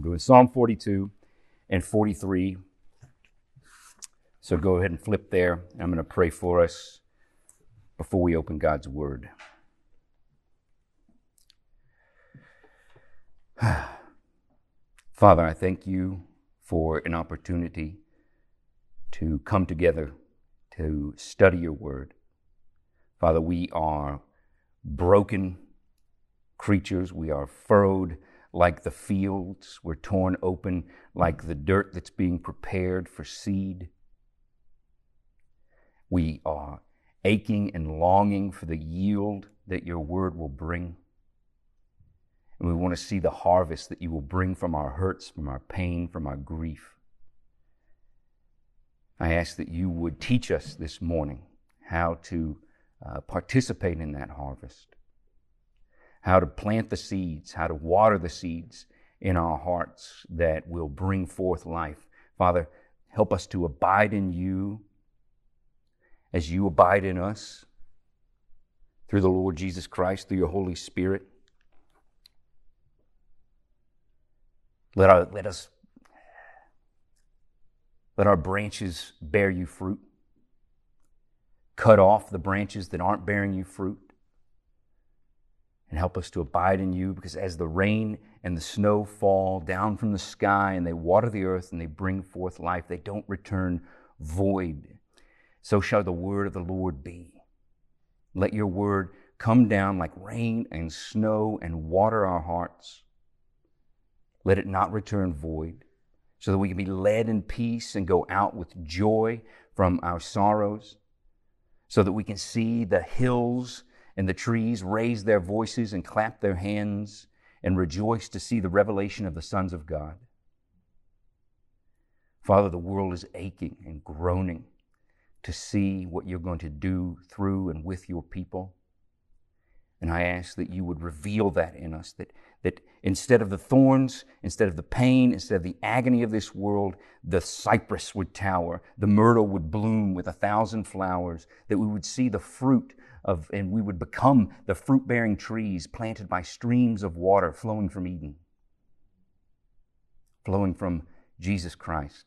We're doing Psalm 42 and 43. So go ahead and flip there. I'm going to pray for us before we open God's Word. Father, I thank you for an opportunity to come together to study your Word. Father, we are broken creatures. We are furrowed like the fields. We're torn open like the dirt that's being prepared for seed. We are aching and longing for the yield that your word will bring. And we want to see the harvest that you will bring from our hurts, from our pain, from our grief. I ask that you would teach us this morning how to uh, participate in that harvest how to plant the seeds, how to water the seeds in our hearts that will bring forth life. Father, help us to abide in you as you abide in us through the Lord Jesus Christ, through your Holy Spirit. Let, our, let us let our branches bear you fruit. Cut off the branches that aren't bearing you fruit and help us to abide in you because as the rain and the snow fall down from the sky and they water the earth and they bring forth life, they don't return void. So shall the word of the Lord be. Let your word come down like rain and snow and water our hearts. Let it not return void, so that we can be led in peace and go out with joy from our sorrows, so that we can see the hills and the trees raise their voices and clap their hands and rejoice to see the revelation of the sons of God. Father, the world is aching and groaning to see what you're going to do through and with your people. And I ask that you would reveal that in us, that, that instead of the thorns, instead of the pain, instead of the agony of this world, the cypress would tower, the myrtle would bloom with a thousand flowers, that we would see the fruit of, and we would become the fruit bearing trees planted by streams of water flowing from Eden, flowing from Jesus Christ.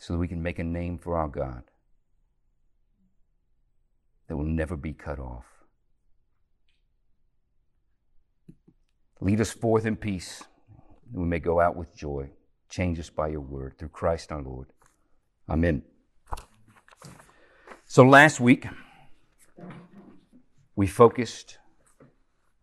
So that we can make a name for our God that will never be cut off. Lead us forth in peace, that we may go out with joy. Change us by your word through Christ our Lord. Amen. So last week, we focused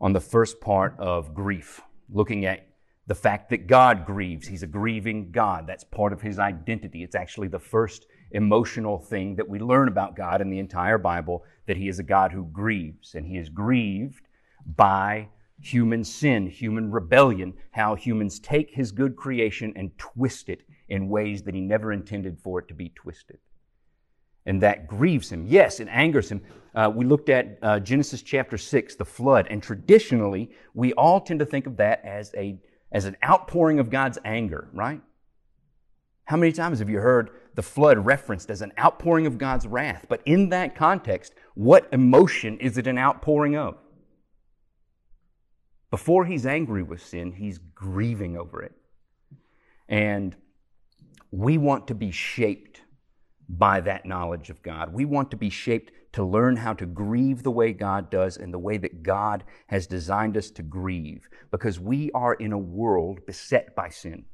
on the first part of grief, looking at the fact that God grieves. He's a grieving God. That's part of his identity. It's actually the first emotional thing that we learn about God in the entire Bible that he is a God who grieves. And he is grieved by human sin, human rebellion, how humans take his good creation and twist it in ways that he never intended for it to be twisted. And that grieves him. Yes, it angers him. Uh, we looked at uh, Genesis chapter 6, the flood, and traditionally, we all tend to think of that as, a, as an outpouring of God's anger, right? How many times have you heard the flood referenced as an outpouring of God's wrath? But in that context, what emotion is it an outpouring of? Before he's angry with sin, he's grieving over it. And we want to be shaped by that knowledge of God. We want to be shaped to learn how to grieve the way God does and the way that God has designed us to grieve because we are in a world beset by sin.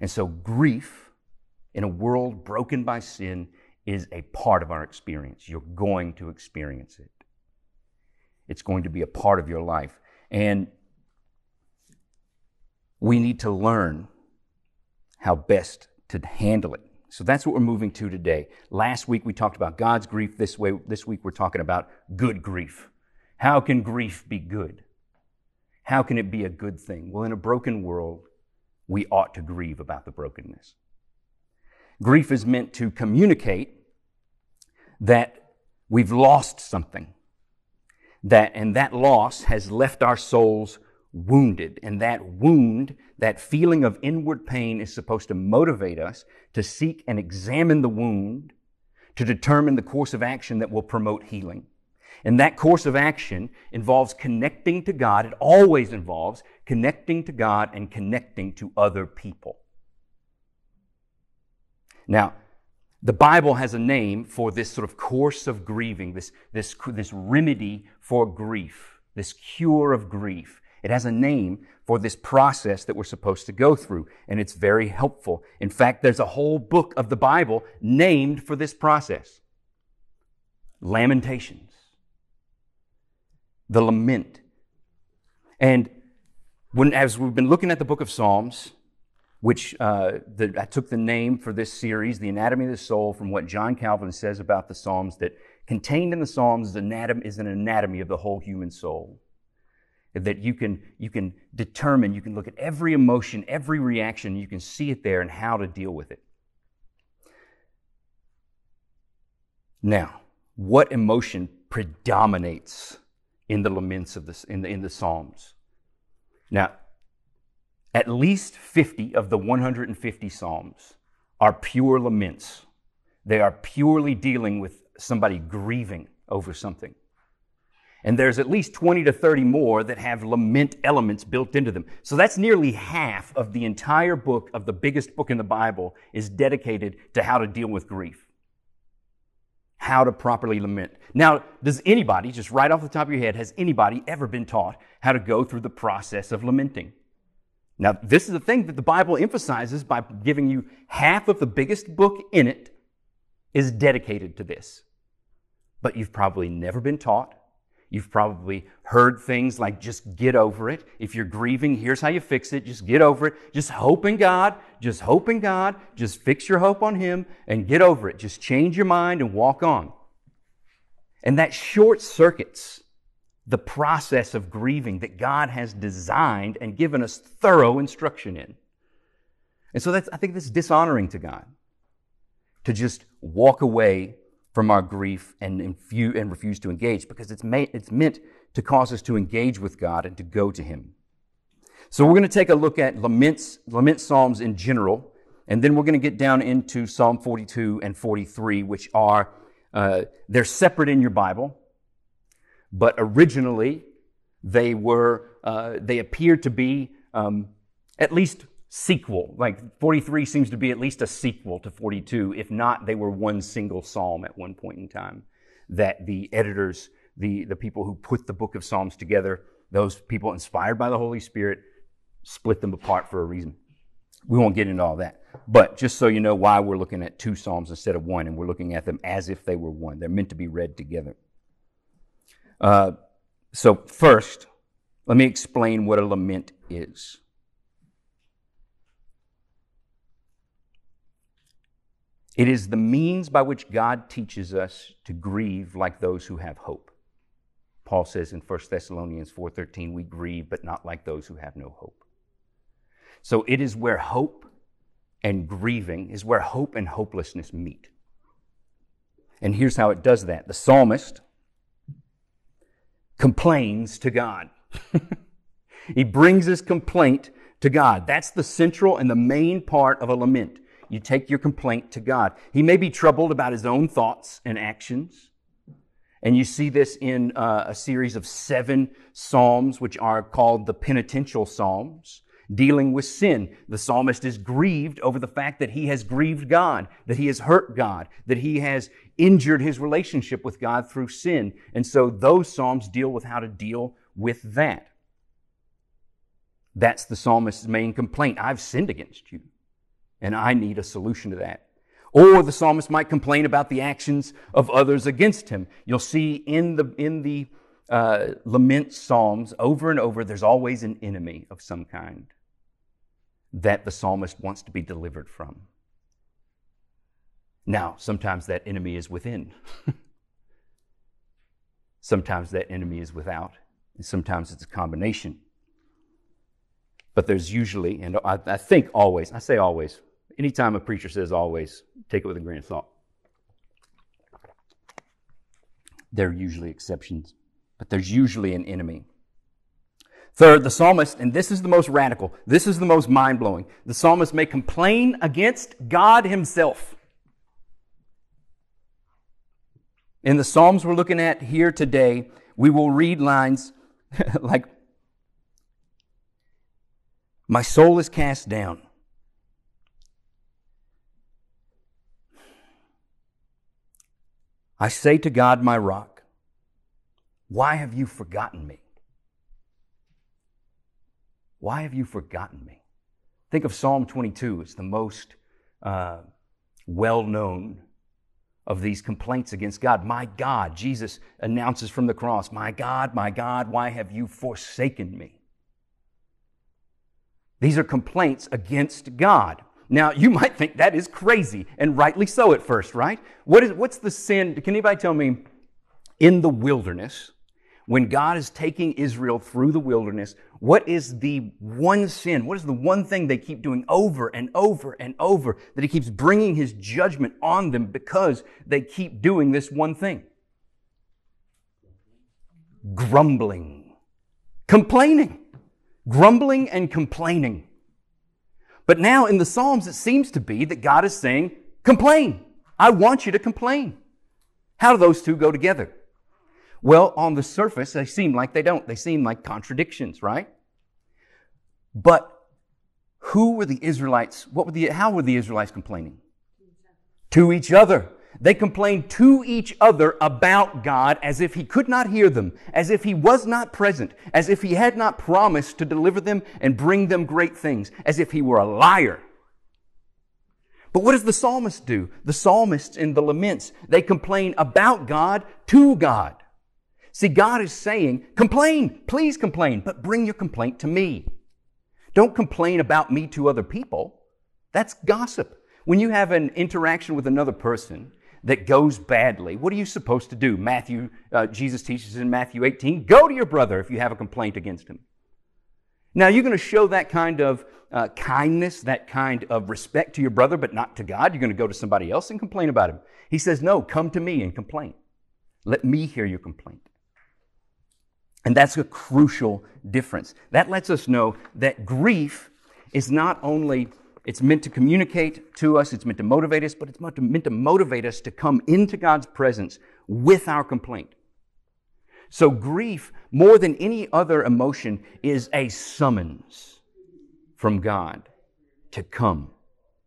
And so, grief in a world broken by sin is a part of our experience. You're going to experience it, it's going to be a part of your life. And we need to learn how best to handle it. So that's what we're moving to today. Last week we talked about God's grief. This way, this week we're talking about good grief. How can grief be good? How can it be a good thing? Well, in a broken world, we ought to grieve about the brokenness. Grief is meant to communicate that we've lost something. That, and that loss has left our souls wounded. And that wound, that feeling of inward pain is supposed to motivate us to seek and examine the wound to determine the course of action that will promote healing. And that course of action involves connecting to God. It always involves connecting to God and connecting to other people. Now, the Bible has a name for this sort of course of grieving, this, this, this remedy for grief, this cure of grief. It has a name for this process that we're supposed to go through, and it's very helpful. In fact, there's a whole book of the Bible named for this process Lamentations, the lament. And when, as we've been looking at the book of Psalms, which uh, the, I took the name for this series, The Anatomy of the Soul, from what John Calvin says about the Psalms, that contained in the Psalms is, is an anatomy of the whole human soul. That you can, you can determine, you can look at every emotion, every reaction, you can see it there and how to deal with it. Now, what emotion predominates in the laments of this, in the, in the Psalms? Now, at least 50 of the 150 Psalms are pure laments. They are purely dealing with somebody grieving over something. And there's at least 20 to 30 more that have lament elements built into them. So that's nearly half of the entire book of the biggest book in the Bible is dedicated to how to deal with grief. How to properly lament. Now, does anybody, just right off the top of your head, has anybody ever been taught how to go through the process of lamenting? Now, this is the thing that the Bible emphasizes by giving you half of the biggest book in it is dedicated to this. But you've probably never been taught. You've probably heard things like just get over it. If you're grieving, here's how you fix it. Just get over it. Just hope in God. Just hope in God. Just fix your hope on Him and get over it. Just change your mind and walk on. And that short circuits the process of grieving that God has designed and given us thorough instruction in. And so that's, I think that's dishonoring to God to just walk away from our grief and, and refuse to engage because it's, made, it's meant to cause us to engage with God and to go to Him. So we're going to take a look at laments, lament psalms in general, and then we're going to get down into Psalm 42 and 43, which are, uh, they're separate in your Bible but originally they were uh, they appeared to be um, at least sequel. Like 43 seems to be at least a sequel to 42. If not, they were one single psalm at one point in time. That the editors, the, the people who put the book of Psalms together, those people inspired by the Holy Spirit, split them apart for a reason. We won't get into all that. But just so you know why we're looking at two Psalms instead of one, and we're looking at them as if they were one. They're meant to be read together. Uh, so, first, let me explain what a lament is. It is the means by which God teaches us to grieve like those who have hope. Paul says in 1 Thessalonians 4:13, we grieve but not like those who have no hope. So it is where hope and grieving is where hope and hopelessness meet. And here's how it does that. The psalmist complains to God. he brings his complaint to God. That's the central and the main part of a lament. You take your complaint to God. He may be troubled about his own thoughts and actions. And you see this in uh, a series of seven psalms, which are called the penitential psalms dealing with sin. The psalmist is grieved over the fact that he has grieved God, that he has hurt God, that he has injured his relationship with God through sin. And so those psalms deal with how to deal with that. That's the psalmist's main complaint. I've sinned against you, and I need a solution to that. Or the psalmist might complain about the actions of others against him. You'll see in the, in the uh, lament psalms over and over, there's always an enemy of some kind that the psalmist wants to be delivered from. Now, sometimes that enemy is within. sometimes that enemy is without. And sometimes it's a combination. But there's usually, and I, I think always, I say always, anytime a preacher says always, take it with a grain of salt. There are usually exceptions, but there's usually an enemy. Third, the psalmist, and this is the most radical, this is the most mind blowing. The psalmist may complain against God himself. In the Psalms we're looking at here today, we will read lines like, My soul is cast down. I say to God, my rock, why have you forgotten me? Why have you forgotten me? Think of Psalm 22. It's the most uh, well known of these complaints against God. My God, Jesus announces from the cross, My God, my God, why have you forsaken me? These are complaints against God. Now, you might think that is crazy, and rightly so at first, right? What is, what's the sin? Can anybody tell me in the wilderness, when God is taking Israel through the wilderness, what is the one sin? What is the one thing they keep doing over and over and over that He keeps bringing His judgment on them because they keep doing this one thing? Grumbling, complaining, grumbling and complaining. But now in the Psalms, it seems to be that God is saying, complain. I want you to complain. How do those two go together? Well, on the surface, they seem like they don't. They seem like contradictions, right? But who were the Israelites? What were the, how were the Israelites complaining? To each other. They complained to each other about God as if He could not hear them, as if He was not present, as if He had not promised to deliver them and bring them great things, as if He were a liar. But what does the psalmist do? The psalmists in the laments, they complain about God to God. See, God is saying, complain, please complain, but bring your complaint to me. Don't complain about me to other people. That's gossip. When you have an interaction with another person that goes badly, what are you supposed to do? Matthew, uh, Jesus teaches in Matthew 18, go to your brother if you have a complaint against him. Now, you're going to show that kind of uh, kindness, that kind of respect to your brother, but not to God. You're going to go to somebody else and complain about him. He says, no, come to me and complain. Let me hear your complaint. And that's a crucial difference. That lets us know that grief is not only it's meant to communicate to us, it's meant to motivate us, but it's meant to, motivate us to come into God's presence with our complaint. So grief, more than any other emotion, is a summons from God to come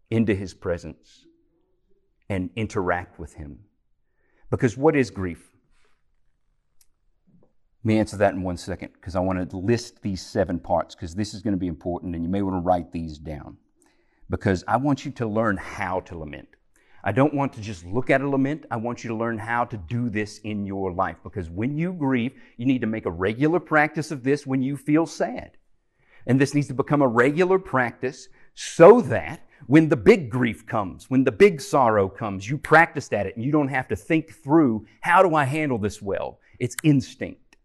into His presence and interact with Him. Because what is grief? Let me answer that in one second because I want to list these seven parts because this is going to be important and you may want to write these down because I want you to learn how to lament. I don't want to just look at a lament. I want you to learn how to do this in your life because when you grieve, you need to make a regular practice of this when you feel sad. And this needs to become a regular practice so that when the big grief comes, when the big sorrow comes, you practiced at it and you don't have to think through, how do I handle this well? It's instinct.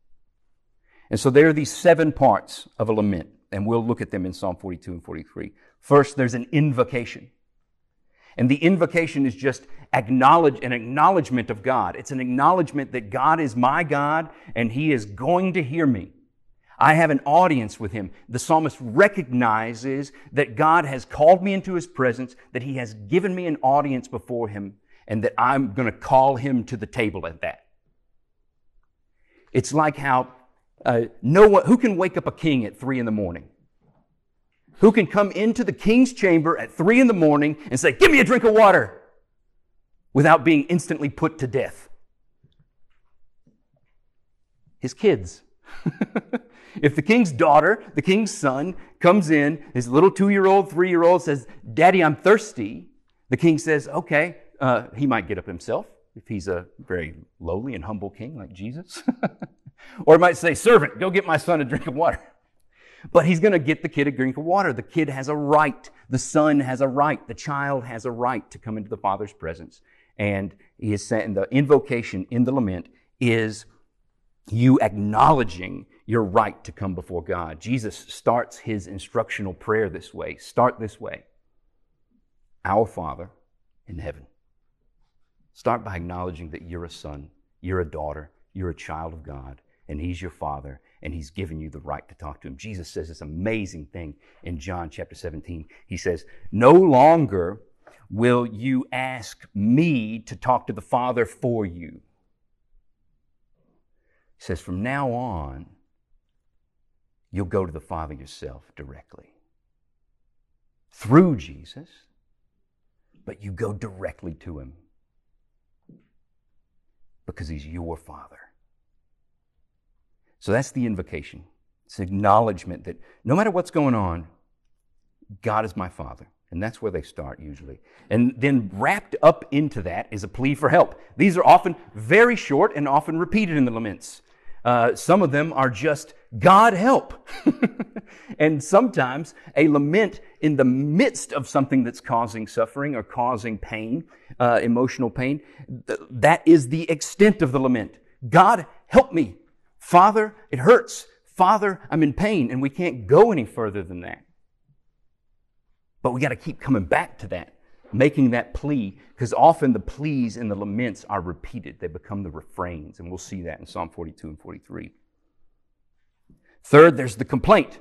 And so there are these seven parts of a lament, and we'll look at them in Psalm 42 and 43. First, there's an invocation. And the invocation is just acknowledge an acknowledgement of God. It's an acknowledgement that God is my God and He is going to hear me. I have an audience with Him. The psalmist recognizes that God has called me into His presence, that He has given me an audience before Him, and that I'm going to call Him to the table at that. It's like how uh, no one, who can wake up a king at three in the morning? Who can come into the king's chamber at three in the morning and say, Give me a drink of water without being instantly put to death? His kids. if the king's daughter, the king's son, comes in, his little two year old, three year old says, Daddy, I'm thirsty, the king says, Okay, uh, he might get up himself if he's a very lowly and humble king like Jesus. Or he might say, servant, go get my son a drink of water. But he's going to get the kid a drink of water. The kid has a right. The son has a right. The child has a right to come into the father's presence. And he is saying the invocation in the lament is you acknowledging your right to come before God. Jesus starts his instructional prayer this way. Start this way. Our Father in heaven. Start by acknowledging that you're a son, you're a daughter, you're a child of God and He's your Father, and He's given you the right to talk to Him. Jesus says this amazing thing in John chapter 17. He says, No longer will you ask me to talk to the Father for you. He says, from now on, you'll go to the Father yourself directly through Jesus, but you go directly to Him because He's your Father. So that's the invocation. It's acknowledgement that no matter what's going on, God is my Father. And that's where they start usually. And then wrapped up into that is a plea for help. These are often very short and often repeated in the laments. Uh, some of them are just, God help. and sometimes a lament in the midst of something that's causing suffering or causing pain, uh, emotional pain, th- that is the extent of the lament. God help me. Father, it hurts. Father, I'm in pain. And we can't go any further than that. But we got to keep coming back to that, making that plea, because often the pleas and the laments are repeated. They become the refrains, and we'll see that in Psalm 42 and 43. Third, there's the complaint.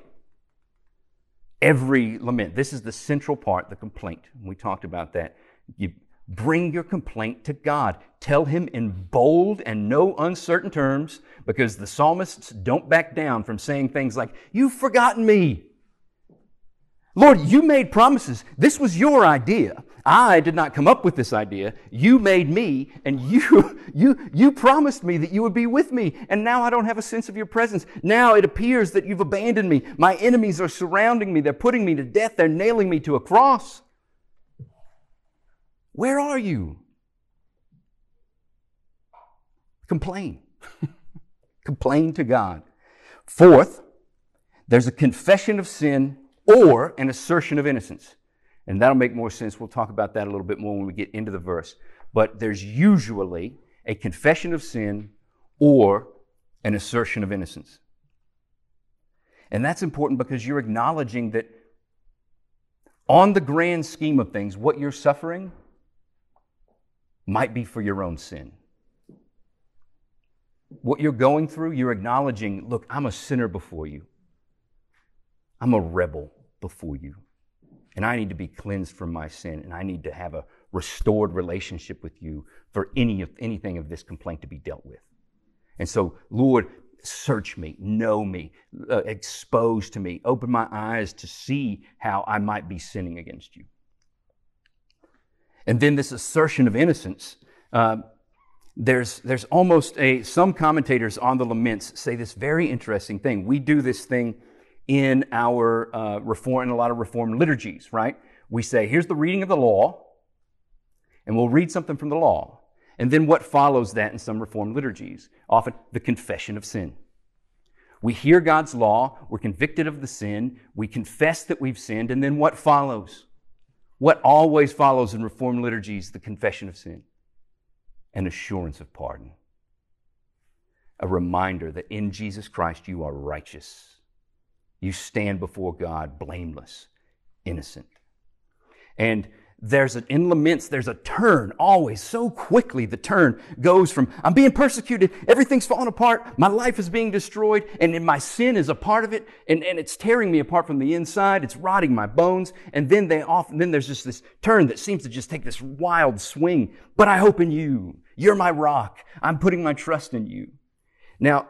Every lament. This is the central part, the complaint. We talked about that. You bring your complaint to God. Tell Him in bold and no uncertain terms, because the psalmists don't back down from saying things like, You've forgotten me. Lord, you made promises. This was your idea. I did not come up with this idea. You made me and you, you, you promised me that you would be with me. And now I don't have a sense of your presence. Now it appears that you've abandoned me. My enemies are surrounding me. They're putting me to death. They're nailing me to a cross. Where are you? Complain. Complain to God. Fourth, there's a confession of sin or an assertion of innocence. And that'll make more sense. We'll talk about that a little bit more when we get into the verse. But there's usually a confession of sin or an assertion of innocence. And that's important because you're acknowledging that on the grand scheme of things, what you're suffering might be for your own sin. What you're going through, you're acknowledging, look, I'm a sinner before you. I'm a rebel before you. And I need to be cleansed from my sin, and I need to have a restored relationship with you for any of, anything of this complaint to be dealt with. And so, Lord, search me, know me, uh, expose to me, open my eyes to see how I might be sinning against you. And then this assertion of innocence. Uh, there's, there's almost a, some commentators on the laments say this very interesting thing. We do this thing in our uh, reform, in a lot of reform liturgies, right? We say, here's the reading of the law, and we'll read something from the law. And then what follows that in some reform liturgies? Often the confession of sin. We hear God's law, we're convicted of the sin, we confess that we've sinned, and then what follows? What always follows in reformed liturgies? The confession of sin, an assurance of pardon, a reminder that in Jesus Christ you are righteous you stand before God blameless, innocent. And there's an, in laments, there's a turn always so quickly. The turn goes from, I'm being persecuted, everything's falling apart, my life is being destroyed, and my sin is a part of it, and, and it's tearing me apart from the inside, it's rotting my bones, and then they often, then there's just this turn that seems to just take this wild swing. But I hope in you. You're my rock. I'm putting my trust in you. Now,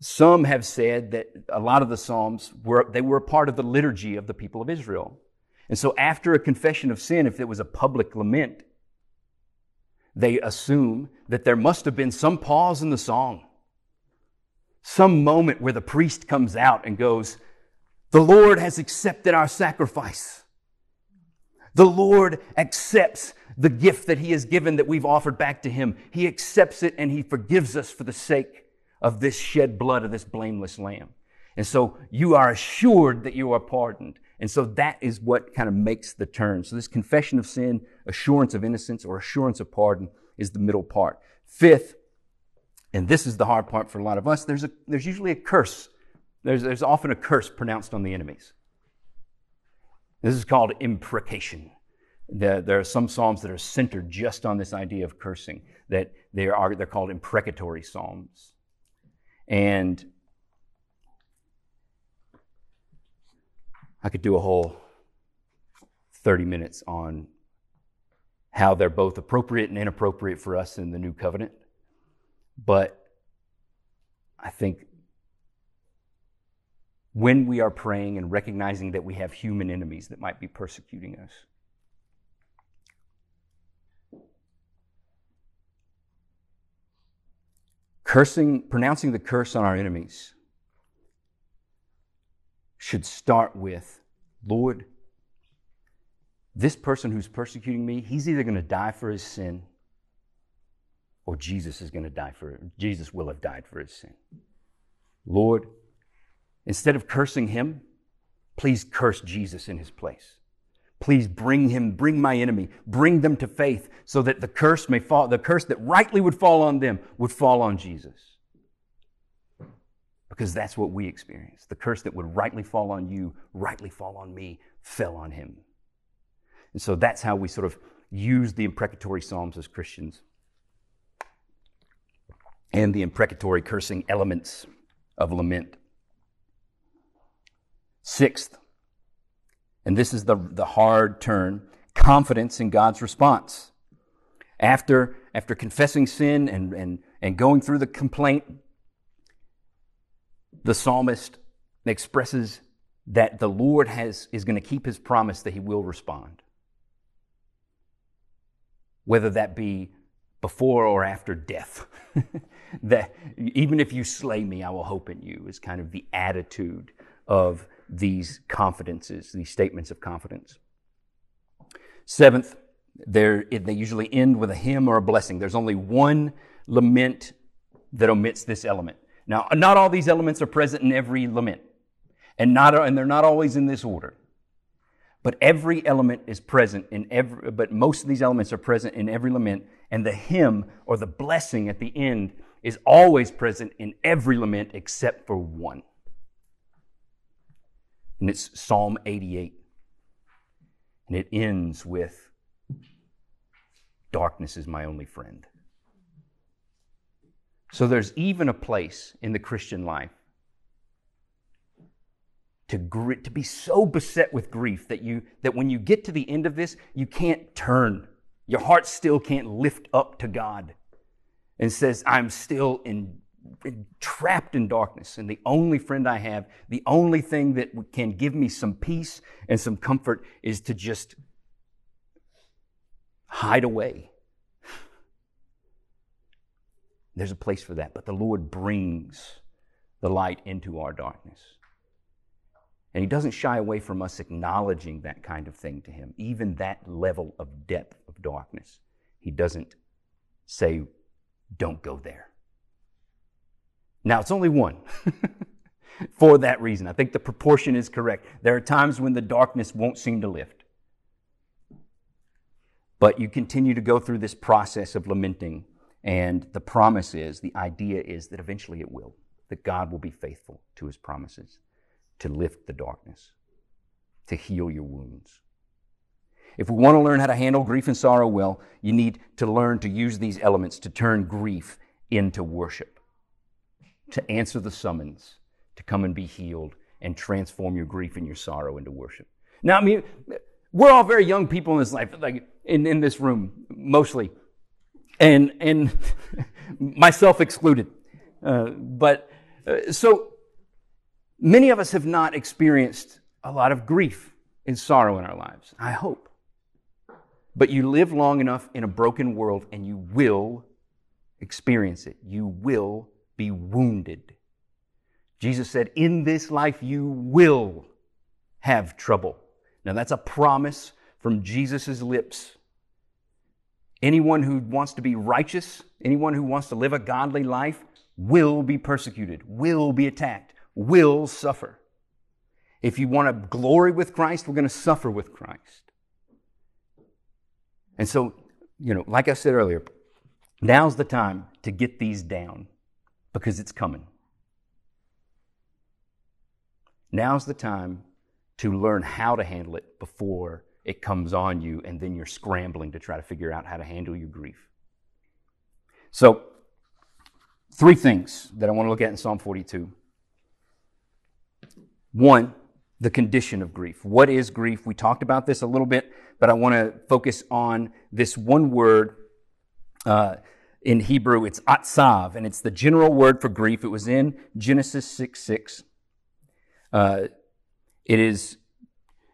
some have said that a lot of the Psalms were, they were a part of the liturgy of the people of Israel. And so after a confession of sin, if it was a public lament, they assume that there must have been some pause in the song, some moment where the priest comes out and goes, the Lord has accepted our sacrifice. The Lord accepts the gift that He has given that we've offered back to Him. He accepts it and He forgives us for the sake of this shed blood of this blameless lamb. And so you are assured that you are pardoned. And so that is what kind of makes the turn. So this confession of sin, assurance of innocence, or assurance of pardon is the middle part. Fifth, and this is the hard part for a lot of us, there's, a, there's usually a curse. There's, there's often a curse pronounced on the enemies. This is called imprecation. There, are some psalms that are centered just on this idea of cursing, that they are, they're called imprecatory psalms. And I could do a whole 30 minutes on how they're both appropriate and inappropriate for us in the new covenant. But I think when we are praying and recognizing that we have human enemies that might be persecuting us. Cursing, pronouncing the curse on our enemies should start with Lord, this person who's persecuting me, he's either going to die for his sin or Jesus is going to die for Jesus will have died for his sin. Lord, instead of cursing him, please curse Jesus in his place. Please bring him, bring my enemy, bring them to faith so that the curse may fall, the curse that rightly would fall on them would fall on Jesus. Because that's what we experience. The curse that would rightly fall on you, rightly fall on me, fell on him. And so that's how we sort of use the imprecatory Psalms as Christians and the imprecatory cursing elements of lament. Sixth, and this is the, the hard turn, confidence in God's response. After, after confessing sin and, and, and going through the complaint, the psalmist expresses that the Lord has, is going to keep his promise that he will respond. Whether that be before or after death. that even if you slay me, I will hope in you, is kind of the attitude of these confidences, these statements of confidence. Seventh, they usually end with a hymn or a blessing. There's only one lament that omits this element. Now, not all these elements are present in every lament, and, not, and they're not always in this order. But every element is present in every, but most of these elements are present in every lament, and the hymn or the blessing at the end is always present in every lament except for one. And it's Psalm 88. And it ends with Darkness is my only friend. So there's even a place in the Christian life to, gr- to be so beset with grief that, you, that when you get to the end of this, you can't turn. Your heart still can't lift up to God and says, I'm still in, in, trapped in darkness. And the only friend I have, the only thing that can give me some peace and some comfort is to just hide away. There's a place for that, but the Lord brings the light into our darkness. And He doesn't shy away from us acknowledging that kind of thing to Him, even that level of depth of darkness. He doesn't say, don't go there. Now, it's only one for that reason. I think the proportion is correct. There are times when the darkness won't seem to lift. But you continue to go through this process of lamenting, and the promise is, the idea is that eventually it will, that God will be faithful to his promises to lift the darkness, to heal your wounds. If we want to learn how to handle grief and sorrow well, you need to learn to use these elements to turn grief into worship, to answer the summons, to come and be healed and transform your grief and your sorrow into worship. Now, I mean, we're all very young people in this life, like in, in this room, mostly, and, and myself excluded. Uh, but uh, so many of us have not experienced a lot of grief and sorrow in our lives, I hope. But you live long enough in a broken world and you will experience it. You will be wounded. Jesus said, In this life you will have trouble. Now that's a promise from Jesus' lips. Anyone who wants to be righteous, anyone who wants to live a godly life, will be persecuted, will be attacked, will suffer. If you want to glory with Christ, we're going to suffer with Christ. And so, you know, like I said earlier, now's the time to get these down because it's coming. Now's the time to learn how to handle it before it comes on you and then you're scrambling to try to figure out how to handle your grief. So, three things that I want to look at in Psalm 42. One, the condition of grief. What is grief? We talked about this a little bit, but I want to focus on this one word uh, in Hebrew, it's atzav, and it's the general word for grief. It was in Genesis 6 6. Uh, it, is,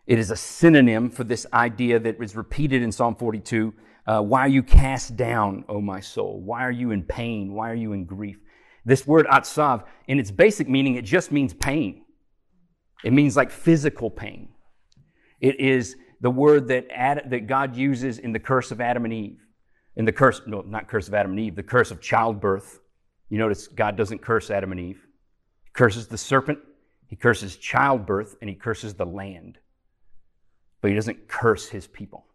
it is a synonym for this idea that is repeated in Psalm 42. Uh, why are you cast down, O my soul? Why are you in pain? Why are you in grief? This word atzav, in its basic meaning, it just means pain. It means like physical pain. It is the word that, Ad, that God uses in the curse of Adam and Eve. In the curse, no, not curse of Adam and Eve, the curse of childbirth. You notice God doesn't curse Adam and Eve. He curses the serpent, he curses childbirth, and he curses the land. But he doesn't curse his people.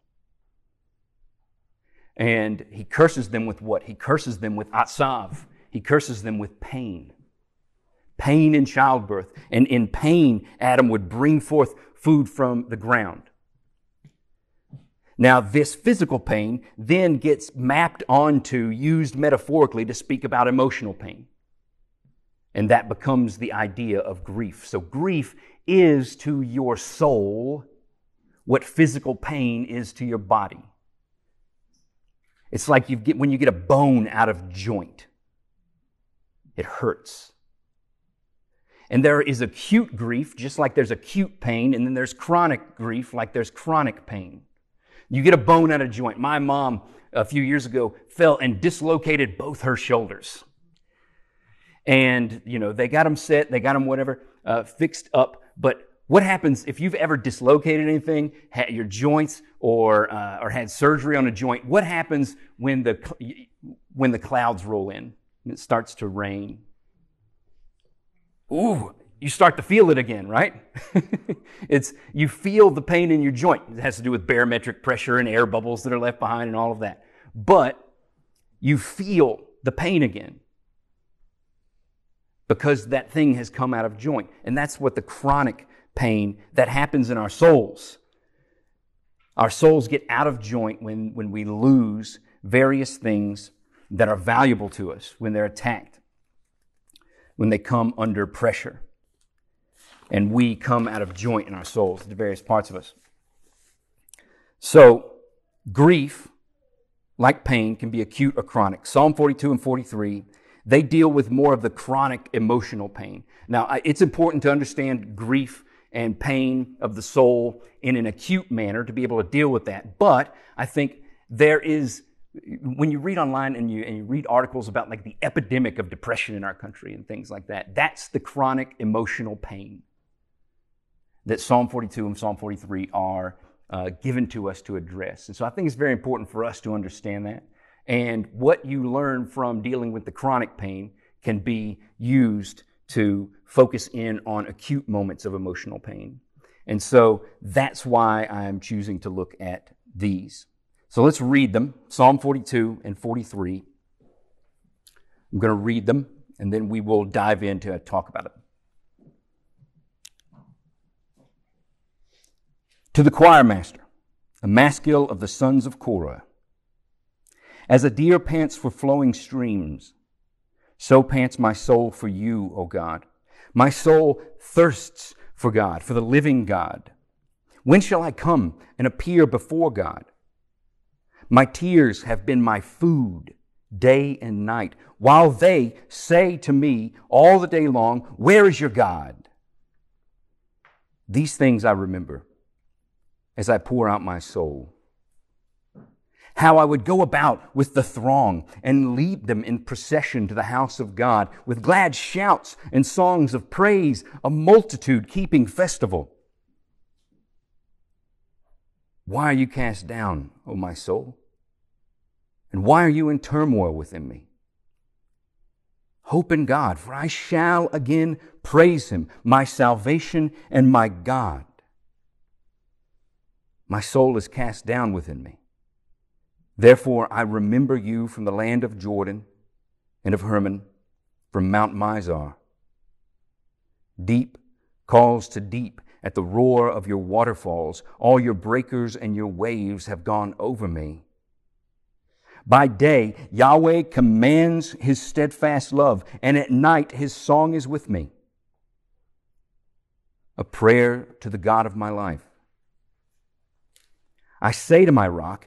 And he curses them with what? He curses them with atzav. He curses them with pain. Pain in childbirth. And in pain, Adam would bring forth food from the ground. Now, this physical pain then gets mapped onto, used metaphorically to speak about emotional pain. And that becomes the idea of grief. So, grief is to your soul what physical pain is to your body. It's like you get, when you get a bone out of joint, it hurts. And there is acute grief, just like there's acute pain, and then there's chronic grief, like there's chronic pain. You get a bone out of joint. My mom, a few years ago, fell and dislocated both her shoulders. And, you know, they got them set, they got them whatever, uh, fixed up. But what happens if you've ever dislocated anything, had your joints, or, uh, or had surgery on a joint? What happens when the, when the clouds roll in and it starts to rain? ooh, you start to feel it again, right? it's you feel the pain in your joint. It has to do with barometric pressure and air bubbles that are left behind and all of that. But you feel the pain again because that thing has come out of joint. And that's what the chronic pain that happens in our souls. Our souls get out of joint when, when we lose various things that are valuable to us when they're attacked when they come under pressure. And we come out of joint in our souls, the various parts of us. So, grief, like pain, can be acute or chronic. Psalm 42 and 43, they deal with more of the chronic emotional pain. Now, it's important to understand grief and pain of the soul in an acute manner to be able to deal with that. But I think there is when you read online and you, and you read articles about like the epidemic of depression in our country and things like that, that's the chronic emotional pain that Psalm 42 and Psalm 43 are uh, given to us to address. And so I think it's very important for us to understand that. And what you learn from dealing with the chronic pain can be used to focus in on acute moments of emotional pain. And so that's why I'm choosing to look at these. So let's read them Psalm 42 and 43. I'm going to read them and then we will dive into talk about it. To the choir master, a maskil of the sons of Korah. As a deer pants for flowing streams, so pants my soul for you, O God. My soul thirsts for God, for the living God. When shall I come and appear before God? My tears have been my food day and night, while they say to me all the day long, Where is your God? These things I remember as I pour out my soul. How I would go about with the throng and lead them in procession to the house of God with glad shouts and songs of praise, a multitude keeping festival. Why are you cast down, O my soul? And why are you in turmoil within me? Hope in God, for I shall again praise him, my salvation and my God. My soul is cast down within me. Therefore, I remember you from the land of Jordan and of Hermon, from Mount Mizar. Deep calls to deep at the roar of your waterfalls. All your breakers and your waves have gone over me. By day, Yahweh commands his steadfast love, and at night his song is with me. A prayer to the God of my life. I say to my rock,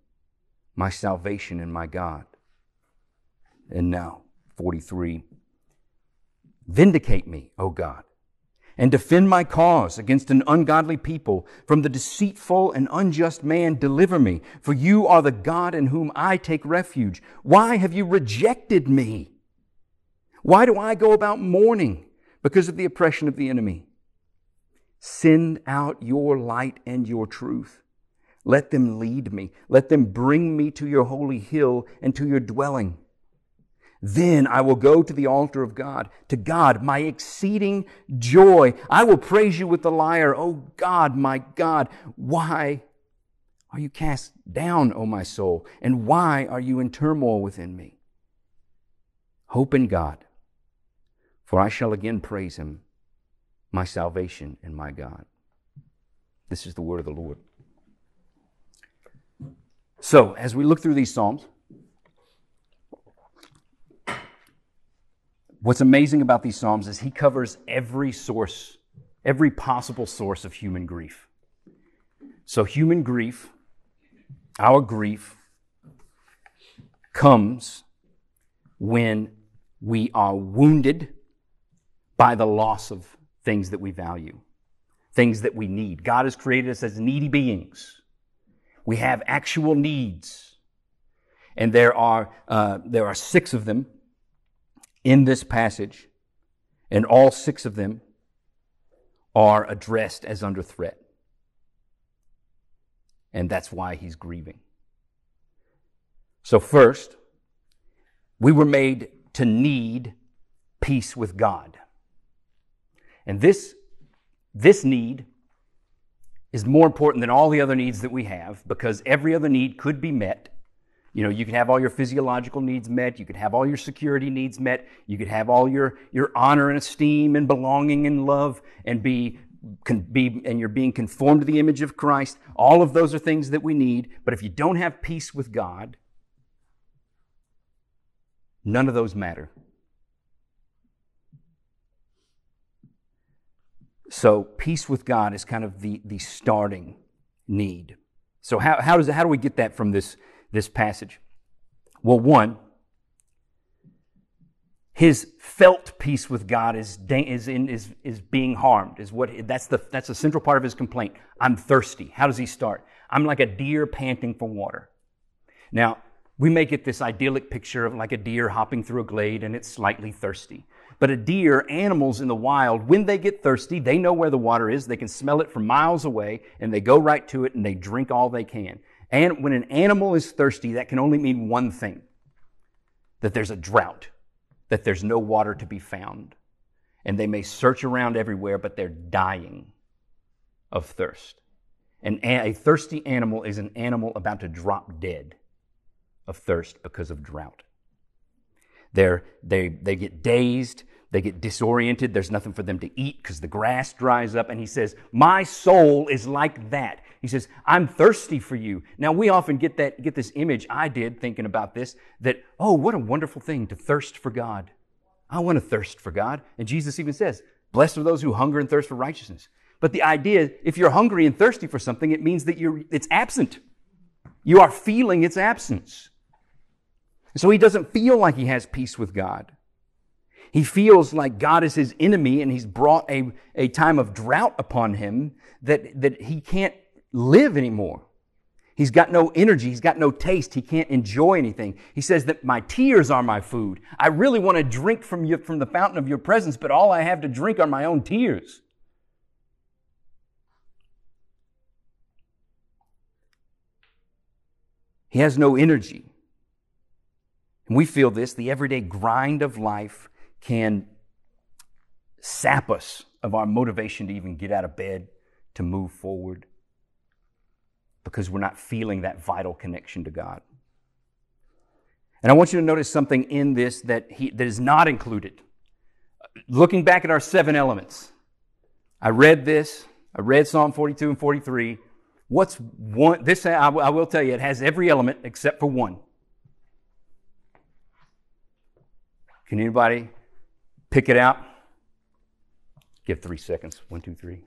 my salvation and my God. And now, 43. Vindicate me, O God, and defend my cause against an ungodly people. From the deceitful and unjust man, deliver me, for you are the God in whom I take refuge. Why have you rejected me? Why do I go about mourning because of the oppression of the enemy? Send out your light and your truth. Let them lead me. Let them bring me to your holy hill and to your dwelling. Then I will go to the altar of God, to God, my exceeding joy. I will praise you with the lyre. O God, my God, why are you cast down, O my soul? And why are you in turmoil within me? Hope in God, for I shall again praise him, my salvation and my God. This is the word of the Lord. So, as we look through these Psalms, What's amazing about these Psalms is he covers every source, every possible source of human grief. So, human grief, our grief, comes when we are wounded by the loss of things that we value, things that we need. God has created us as needy beings. We have actual needs. And there are, uh, there are six of them in this passage, and all six of them are addressed as under threat. And that's why he's grieving. So, first, we were made to need peace with God. And this, this need is more important than all the other needs that we have because every other need could be met you know, you can have all your physiological needs met. You could have all your security needs met. You could have all your, your honor and esteem and belonging and love and be, can be, and you're being conformed to the image of Christ. All of those are things that we need. But if you don't have peace with God, none of those matter. So peace with God is kind of the, the starting need. So how, how, does, how do we get that from this, this passage? Well, one, his felt peace with God is, is, in, is, is being harmed. Is what, that's, the, that's the central part of his complaint. I'm thirsty. How does he start? I'm like a deer panting for water. Now, we may get this idyllic picture of like a deer hopping through a glade and it's slightly thirsty. But a deer, animals in the wild, when they get thirsty, they know where the water is. They can smell it from miles away and they go right to it and they drink all they can. And when an animal is thirsty, that can only mean one thing that there's a drought, that there's no water to be found. And they may search around everywhere, but they're dying of thirst. And a thirsty animal is an animal about to drop dead of thirst because of drought. They're, they, they get dazed, they get disoriented, there's nothing for them to eat because the grass dries up. And he says, My soul is like that. He says, I'm thirsty for you. Now we often get that, get this image, I did thinking about this, that, oh, what a wonderful thing to thirst for God. I want to thirst for God. And Jesus even says, blessed are those who hunger and thirst for righteousness. But the idea, is if you're hungry and thirsty for something, it means that you're, it's absent. You are feeling its absence. So he doesn't feel like he has peace with God. He feels like God is his enemy and he's brought a, a time of drought upon him that, that he can't live anymore. He's got no energy. He's got no taste. He can't enjoy anything. He says that my tears are my food. I really want to drink from you, from the fountain of your presence, but all I have to drink are my own tears. He has no energy. And we feel this the everyday grind of life can sap us of our motivation to even get out of bed, to move forward because we're not feeling that vital connection to God. And I want you to notice something in this that, he, that is not included. Looking back at our seven elements, I read this, I read Psalm 42 and 43. What's one? This, I, I will tell you, it has every element except for one. Can anybody pick it out? Give three seconds. One, two, three.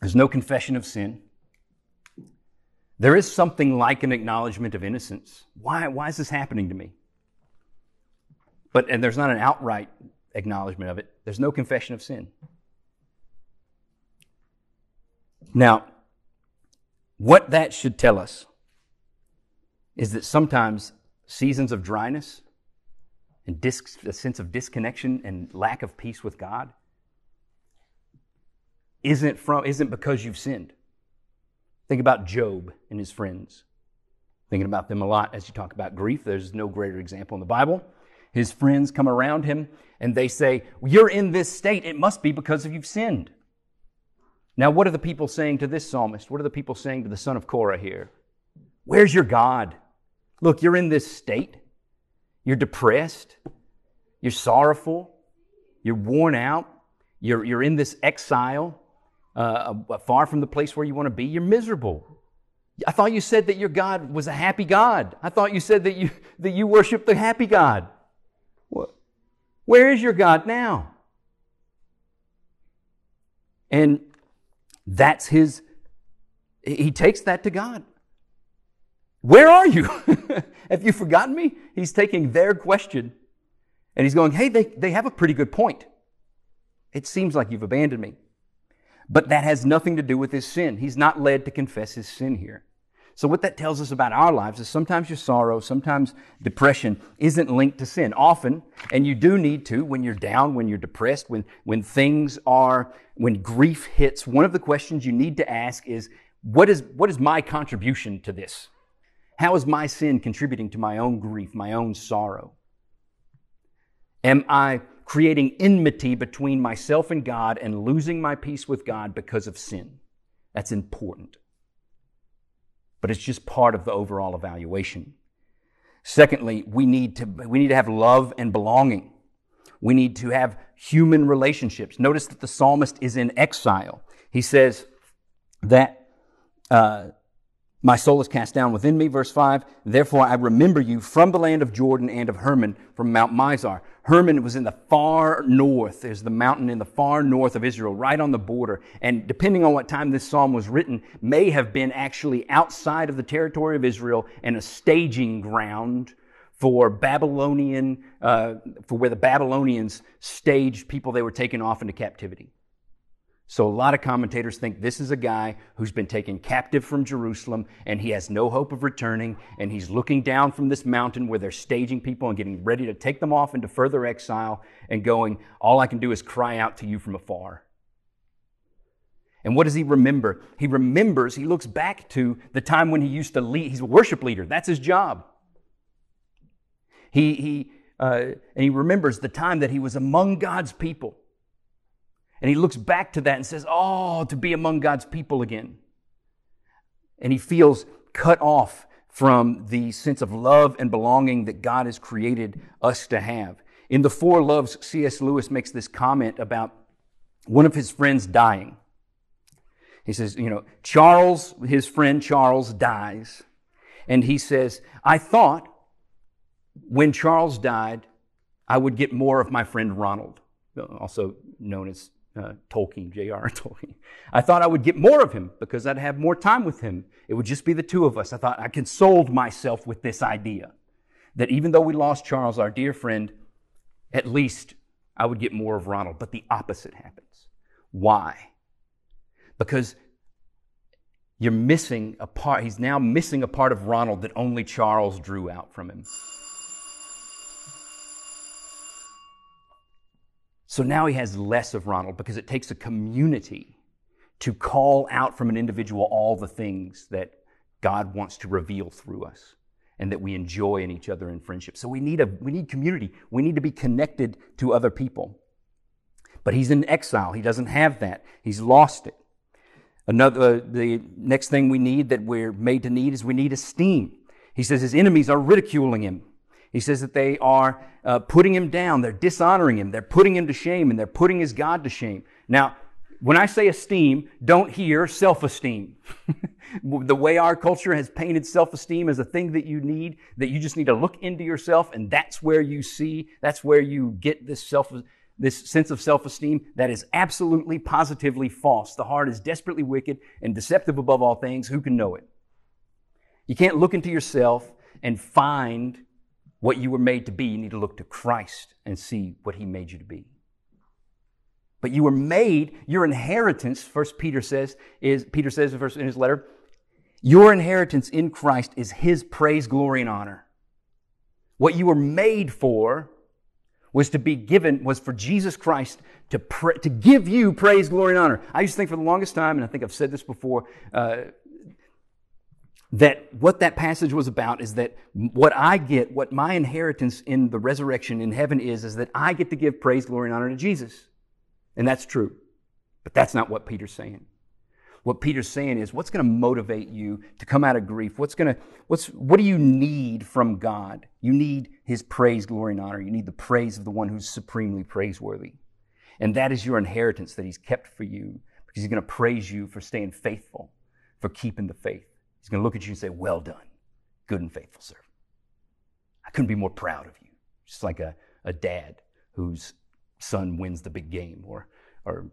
There's no confession of sin. There is something like an acknowledgement of innocence. Why, why is this happening to me? But, and there's not an outright acknowledgement of it. There's no confession of sin. Now, what that should tell us is that sometimes seasons of dryness and dis- a sense of disconnection and lack of peace with God isn't from isn't because you've sinned. Think about Job and his friends. Thinking about them a lot as you talk about grief. There's no greater example in the Bible. His friends come around him and they say, You're in this state. It must be because of you've sinned. Now, what are the people saying to this psalmist? What are the people saying to the son of Korah here? Where's your God? Look, you're in this state. You're depressed. You're sorrowful. You're worn out. You're, you're in this exile, uh, far from the place where you want to be. You're miserable. I thought you said that your God was a happy God. I thought you said that you, that you worship the happy God. Where is your God now? And that's his, he takes that to God. Where are you? have you forgotten me? He's taking their question and he's going, hey, they, they have a pretty good point. It seems like you've abandoned me. But that has nothing to do with his sin. He's not led to confess his sin here. So, what that tells us about our lives is sometimes your sorrow, sometimes depression isn't linked to sin. Often, and you do need to, when you're down, when you're depressed, when, when things are, when grief hits, one of the questions you need to ask is what is, what is my contribution to this? How is my sin contributing to my own grief, my own sorrow? Am I creating enmity between myself and God and losing my peace with God because of sin? That's important but it's just part of the overall evaluation. Secondly, we need to, we need to have love and belonging. We need to have human relationships. Notice that the psalmist is in exile. He says that uh, my soul is cast down within me, verse 5. Therefore I remember you from the land of Jordan and of Hermon from Mount Mizar. Hermon was in the far north. There's the mountain in the far north of Israel, right on the border. And depending on what time this psalm was written, may have been actually outside of the territory of Israel and a staging ground for Babylonian, uh, for where the Babylonians staged people they were taking off into captivity. So a lot of commentators think this is a guy who's been taken captive from Jerusalem and he has no hope of returning and he's looking down from this mountain where they're staging people and getting ready to take them off into further exile and going, all I can do is cry out to you from afar. And what does he remember? He remembers, he looks back to the time when he used to lead. He's a worship leader. That's his job. He, he, uh, and he remembers the time that he was among God's people and he looks back to that and says, Oh, to be among God's people again. And he feels cut off from the sense of love and belonging that God has created us to have. In The Four Loves, C.S. Lewis makes this comment about one of his friends dying. He says, you know, Charles, his friend Charles dies. And he says, I thought when Charles died, I would get more of my friend Ronald, also known as uh, Tolkien, J.R. Tolkien. I thought I would get more of him because I'd have more time with him. It would just be the two of us. I thought I consoled myself with this idea that even though we lost Charles, our dear friend, at least I would get more of Ronald. But the opposite happens. Why? Because you're missing a part, he's now missing a part of Ronald that only Charles drew out from him. So now he has less of Ronald because it takes a community to call out from an individual all the things that God wants to reveal through us and that we enjoy in each other in friendship. So we need a we need community. We need to be connected to other people. But he's in exile. He doesn't have that. He's lost it. Another the next thing we need that we're made to need is we need esteem. He says his enemies are ridiculing him. He says that they are uh, putting him down. They're dishonoring him. They're putting him to shame and they're putting his God to shame. Now, when I say esteem, don't hear self-esteem. the way our culture has painted self-esteem as a thing that you need, that you just need to look into yourself and that's where you see, that's where you get this self this sense of self-esteem that is absolutely positively false. The heart is desperately wicked and deceptive above all things. Who can know it? You can't look into yourself and find what you were made to be. You need to look to Christ and see what he made you to be. But you were made, your inheritance, first Peter says, is Peter says in his letter, your inheritance in Christ is his praise, glory, and honor. What you were made for was to be given, was for Jesus Christ to, pray, to give you praise, glory, and honor. I used to think for the longest time, and I think I've said this before, uh, that what that passage was about is that what I get, what my inheritance in the resurrection in heaven is, is that I get to give praise, glory, and honor to Jesus. And that's true. But that's not what Peter's saying. What Peter's saying is, what's going to motivate you to come out of grief? What's going to, what's, what do you need from God? You need His praise, glory, and honor. You need the praise of the one who's supremely praiseworthy. And that is your inheritance that He's kept for you because He's going to praise you for staying faithful, for keeping the faith. He's going to look at you and say, well done, good and faithful servant. I couldn't be more proud of you. Just like a, a dad whose son wins the big game or, or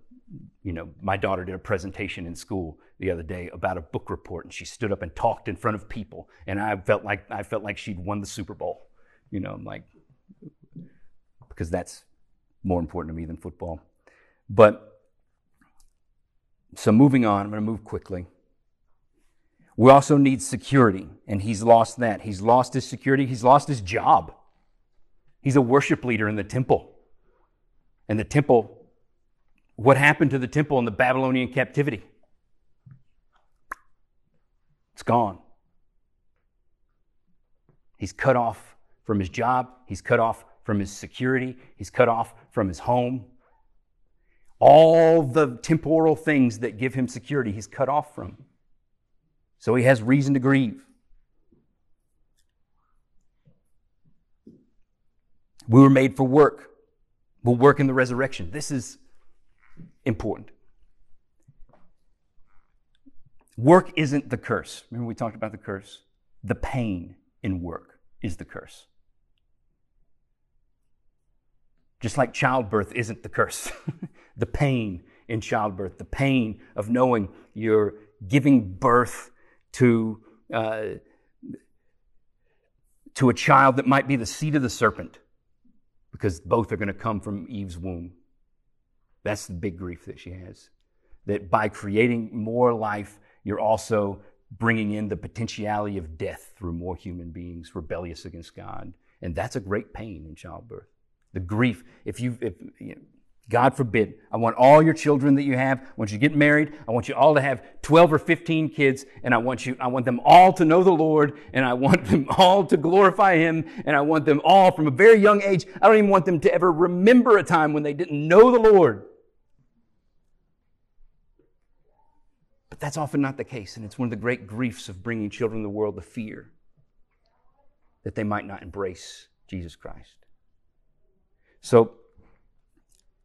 you know, my daughter did a presentation in school the other day about a book report, and she stood up and talked in front of people, and I felt like I felt like she'd won the Super Bowl. You know, I'm like, because that's more important to me than football. But so moving on, I'm going to move quickly. We also need security, and he's lost that. He's lost his security. He's lost his job. He's a worship leader in the temple. And the temple what happened to the temple in the Babylonian captivity? It's gone. He's cut off from his job. He's cut off from his security. He's cut off from his home. All the temporal things that give him security, he's cut off from. So he has reason to grieve. We were made for work. We'll work in the resurrection. This is important. Work isn't the curse. Remember, we talked about the curse? The pain in work is the curse. Just like childbirth isn't the curse. the pain in childbirth, the pain of knowing you're giving birth to, uh, to a child that might be the seed of the serpent, because both are going to come from Eve's womb. That's the big grief that she has. That by creating more life, you're also bringing in the potentiality of death through more human beings rebellious against God. And that's a great pain in childbirth. The grief, if you, if, you know, God forbid, I want all your children that you have, I want you to get married, I want you all to have 12 or 15 kids, and I want you, I want them all to know the Lord, and I want them all to glorify Him, and I want them all from a very young age, I don't even want them to ever remember a time when they didn't know the Lord. But that's often not the case, and it's one of the great griefs of bringing children in the world the fear that they might not embrace Jesus Christ. So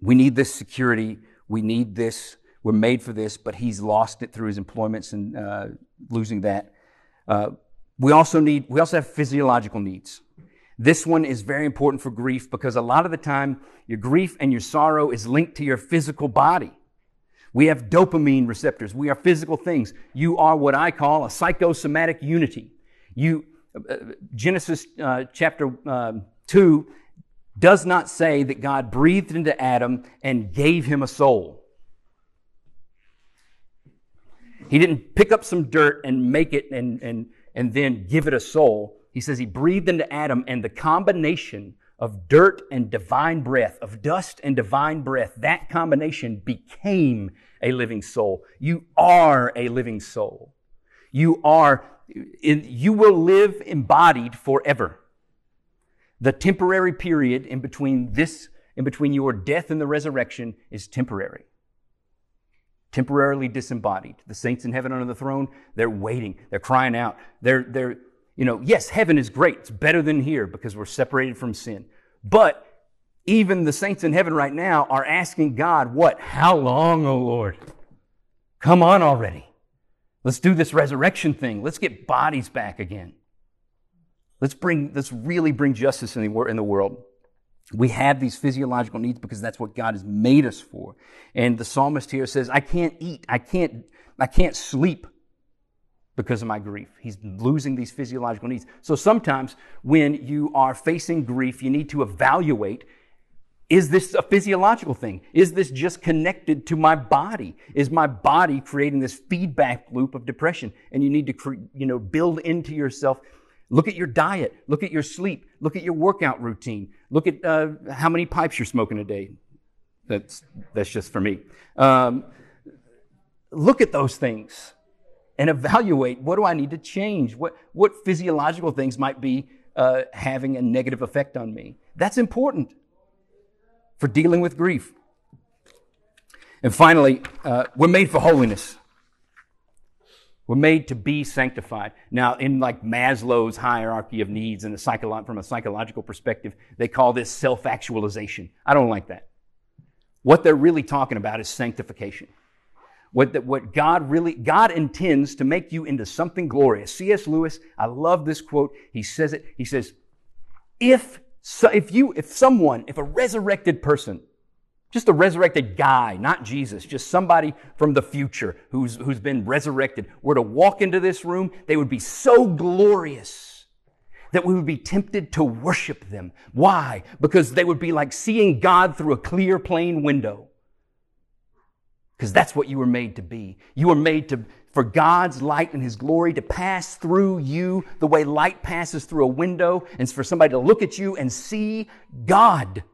we need this security. We need this. We're made for this, but he's lost it through his employments and uh, losing that. Uh, we also need. We also have physiological needs. This one is very important for grief because a lot of the time your grief and your sorrow is linked to your physical body. We have dopamine receptors. We are physical things. You are what I call a psychosomatic unity. You, uh, Genesis uh, chapter uh, 2 does not say that God breathed into Adam and gave him a soul. He didn't pick up some dirt and make it and, and, and then give it a soul. He says he breathed into Adam, and the combination of dirt and divine breath, of dust and divine breath, that combination became a living soul. You are a living soul. You are, you will live embodied forever. The temporary period in between this, in between your death and the resurrection is temporary. Temporarily disembodied. The saints in heaven under the throne, they're waiting. They're crying out. They're, they're, You know, yes, heaven is great. It's better than here because we're separated from sin. But even the saints in heaven right now are asking God, what? How long, O Lord? Come on already. Let's do this resurrection thing. Let's get bodies back again. Let's bring, let's really bring justice in the, in the world. We have these physiological needs because that's what God has made us for. And the psalmist here says, I can't eat. I can't, I can't sleep because of my grief. He's losing these physiological needs. So sometimes when you are facing grief, you need to evaluate is this a physiological thing? Is this just connected to my body? Is my body creating this feedback loop of depression? And you need to, you know, build into yourself. Look at your diet. Look at your sleep. Look at your workout routine. Look at uh, how many pipes you're smoking a day. That's that's just for me. Um, look at those things and evaluate what do I need to change? What, what physiological things might be uh, having a negative effect on me? That's important for dealing with grief. And finally, uh, we're made for holiness. We're made to be sanctified. Now, in like Maslow's hierarchy of needs and a psycholo- from a psychological perspective, they call this self-actualization. I don't like that. What they're really talking about is sanctification. What, the, what God really, God intends to make you into something glorious. C.S. Lewis, I love this quote. He says it. He says, if, so if you, if someone, if a resurrected person, just a resurrected guy, not Jesus, just somebody from the future who's, who's been resurrected, were to walk into this room, they would be so glorious that we would be tempted to worship them. Why? Because they would be like seeing God through a clear, plain window. Because that's what you were made to be. You were made to, for God's light and His glory to pass through you the way light passes through a window, and for somebody to look at you and see God.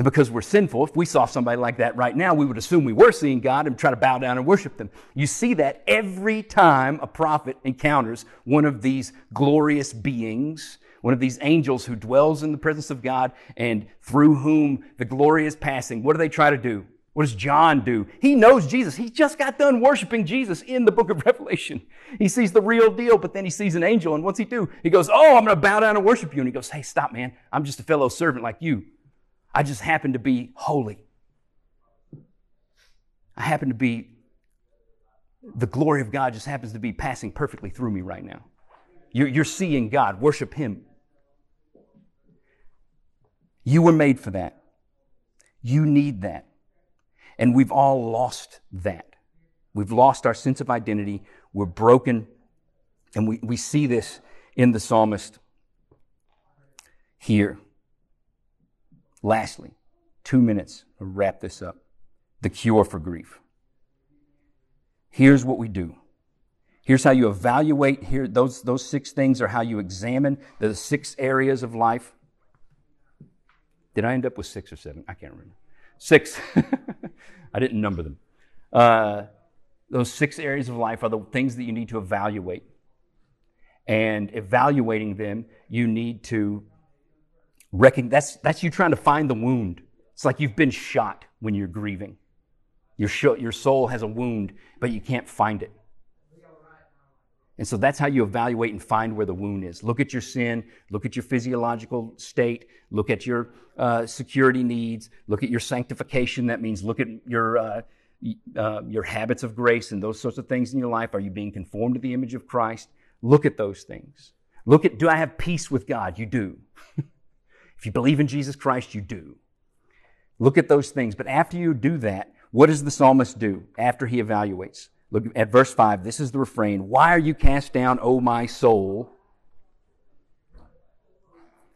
And because we're sinful, if we saw somebody like that right now, we would assume we were seeing God and try to bow down and worship them. You see that every time a prophet encounters one of these glorious beings, one of these angels who dwells in the presence of God and through whom the glory is passing. What do they try to do? What does John do? He knows Jesus. He just got done worshiping Jesus in the book of Revelation. He sees the real deal, but then he sees an angel, and what's he do? He goes, Oh, I'm going to bow down and worship you. And he goes, Hey, stop, man. I'm just a fellow servant like you. I just happen to be holy. I happen to be, the glory of God just happens to be passing perfectly through me right now. You're, you're seeing God. Worship Him. You were made for that. You need that. And we've all lost that. We've lost our sense of identity. We're broken. And we, we see this in the psalmist here. Lastly, two minutes to wrap this up. The cure for grief. Here's what we do. Here's how you evaluate. Here, those, those six things are how you examine the six areas of life. Did I end up with six or seven? I can't remember. Six. I didn't number them. Uh, those six areas of life are the things that you need to evaluate. And evaluating them, you need to recognize that's, that's you trying to find the wound. It's like you've been shot when you're grieving. Your, sh- your soul has a wound, but you can't find it. And so that's how you evaluate and find where the wound is. Look at your sin, look at your physiological state, look at your uh, security needs, look at your sanctification. That means look at your, uh, uh, your habits of grace and those sorts of things in your life. Are you being conformed to the image of Christ? Look at those things. Look at, do I have peace with God? You do. if you believe in Jesus Christ, you do. Look at those things. But after you do that, what does the psalmist do after he evaluates? Look at verse 5. This is the refrain. Why are you cast down, O my soul?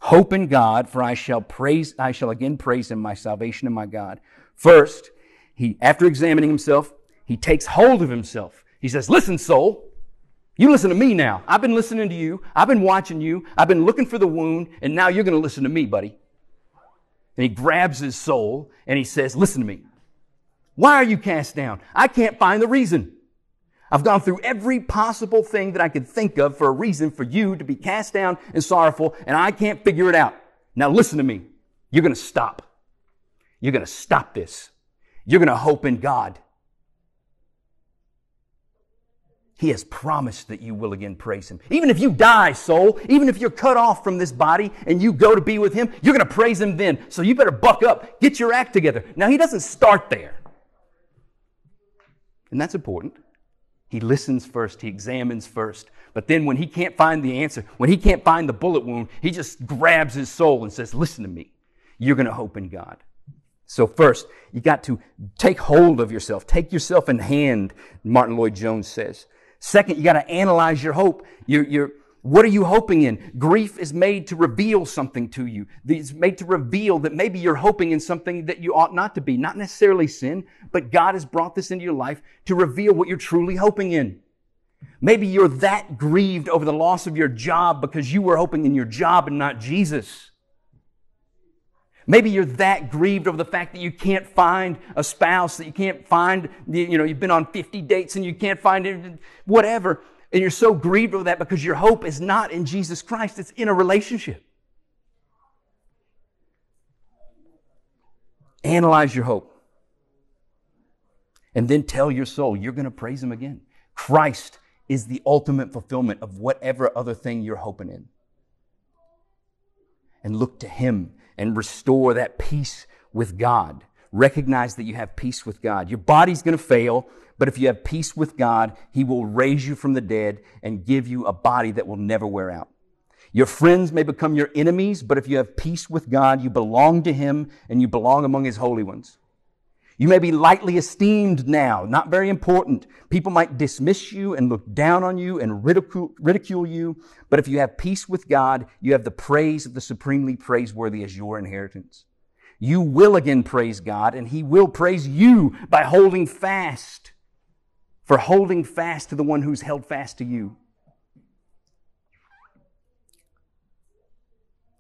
Hope in God, for I shall praise, I shall again praise him, my salvation and my God. First, he, after examining himself, he takes hold of himself. He says, Listen, soul, you listen to me now. I've been listening to you. I've been watching you. I've been looking for the wound, and now you're going to listen to me, buddy. And he grabs his soul and he says, Listen to me. Why are you cast down? I can't find the reason. I've gone through every possible thing that I could think of for a reason for you to be cast down and sorrowful, and I can't figure it out. Now listen to me. You're going to stop. You're going to stop this. You're going to hope in God. He has promised that you will again praise Him. Even if you die, soul, even if you're cut off from this body and you go to be with Him, you're going to praise Him then. So you better buck up, get your act together. Now, He doesn't start there. And that's important. He listens first, He examines first. But then when He can't find the answer, when He can't find the bullet wound, He just grabs His soul and says, Listen to me. You're going to hope in God. So first, you got to take hold of yourself. Take yourself in hand, Martyn Lloyd-Jones says. Second, you got to analyze your hope. You're, you're, what are you hoping in? Grief is made to reveal something to you. It's made to reveal that maybe you're hoping in something that you ought not to be. Not necessarily sin, but God has brought this into your life to reveal what you're truly hoping in. Maybe you're that grieved over the loss of your job because you were hoping in your job and not Jesus. Maybe you're that grieved over the fact that you can't find a spouse, that you can't find, you know, you've been on 50 dates and you can't find it, whatever. And you're so grieved over that because your hope is not in Jesus Christ, it's in a relationship. Analyze your hope. And then tell your soul you're going to praise Him again. Christ is the ultimate fulfillment of whatever other thing you're hoping in. And look to Him and restore that peace with God. Recognize that you have peace with God. Your body's going to fail, but if you have peace with God, He will raise you from the dead and give you a body that will never wear out. Your friends may become your enemies, but if you have peace with God, you belong to Him and you belong among His holy ones. You may be lightly esteemed now, not very important. People might dismiss you and look down on you and ridicule, ridicule, you. But if you have peace with God, you have the praise of the supremely praiseworthy as your inheritance. You will again praise God and He will praise you by holding fast, for holding fast to the one who's held fast to you.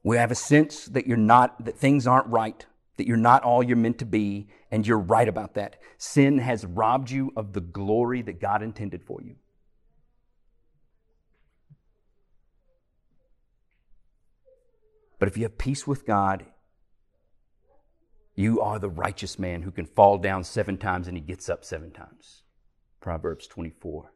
We have a sense that you're not, that things aren't right that you're not all you're meant to be, and you're right about that. Sin has robbed you of the glory that God intended for you. But if you have peace with God, you are the righteous man who can fall down seven times and he gets up seven times. Proverbs 24.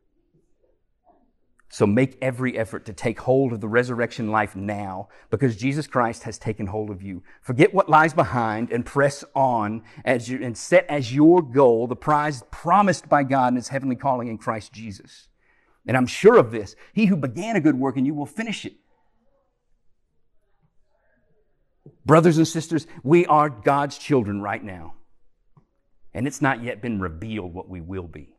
So make every effort to take hold of the resurrection life now because Jesus Christ has taken hold of you. Forget what lies behind and press on as you, and set as your goal the prize promised by God in his heavenly calling in Christ Jesus. And I'm sure of this. He who began a good work in you will finish it. Brothers and sisters, we are God's children right now. And it's not yet been revealed what we will be.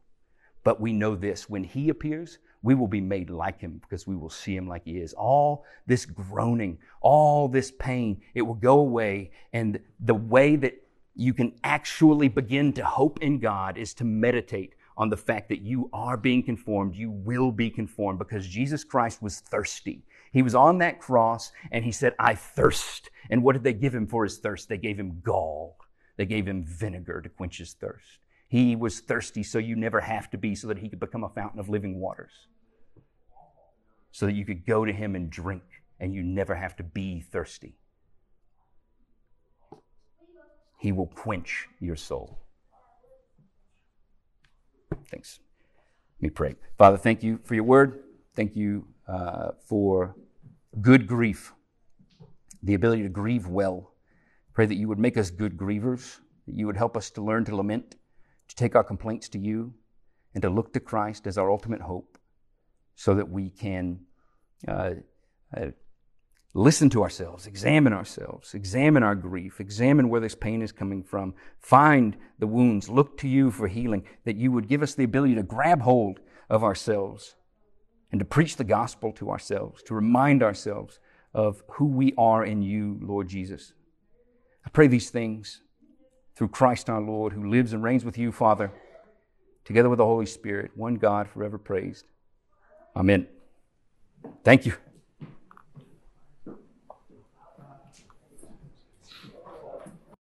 But we know this when He appears, we will be made like him because we will see him like he is. All this groaning, all this pain, it will go away. And the way that you can actually begin to hope in God is to meditate on the fact that you are being conformed. You will be conformed because Jesus Christ was thirsty. He was on that cross and he said, I thirst. And what did they give him for his thirst? They gave him gall. They gave him vinegar to quench his thirst. He was thirsty so you never have to be, so that he could become a fountain of living waters. So that you could go to him and drink and you never have to be thirsty. He will quench your soul. Thanks. Let me pray. Father, thank you for your word. Thank you uh, for good grief, the ability to grieve well. Pray that you would make us good grievers, that you would help us to learn to lament to take our complaints to you and to look to Christ as our ultimate hope so that we can uh, uh, listen to ourselves, examine ourselves, examine our grief, examine where this pain is coming from, find the wounds, look to you for healing, that you would give us the ability to grab hold of ourselves and to preach the gospel to ourselves, to remind ourselves of who we are in you, Lord Jesus. I pray these things through Christ our Lord, who lives and reigns with you, Father, together with the Holy Spirit, one God forever praised. Amen. Thank you.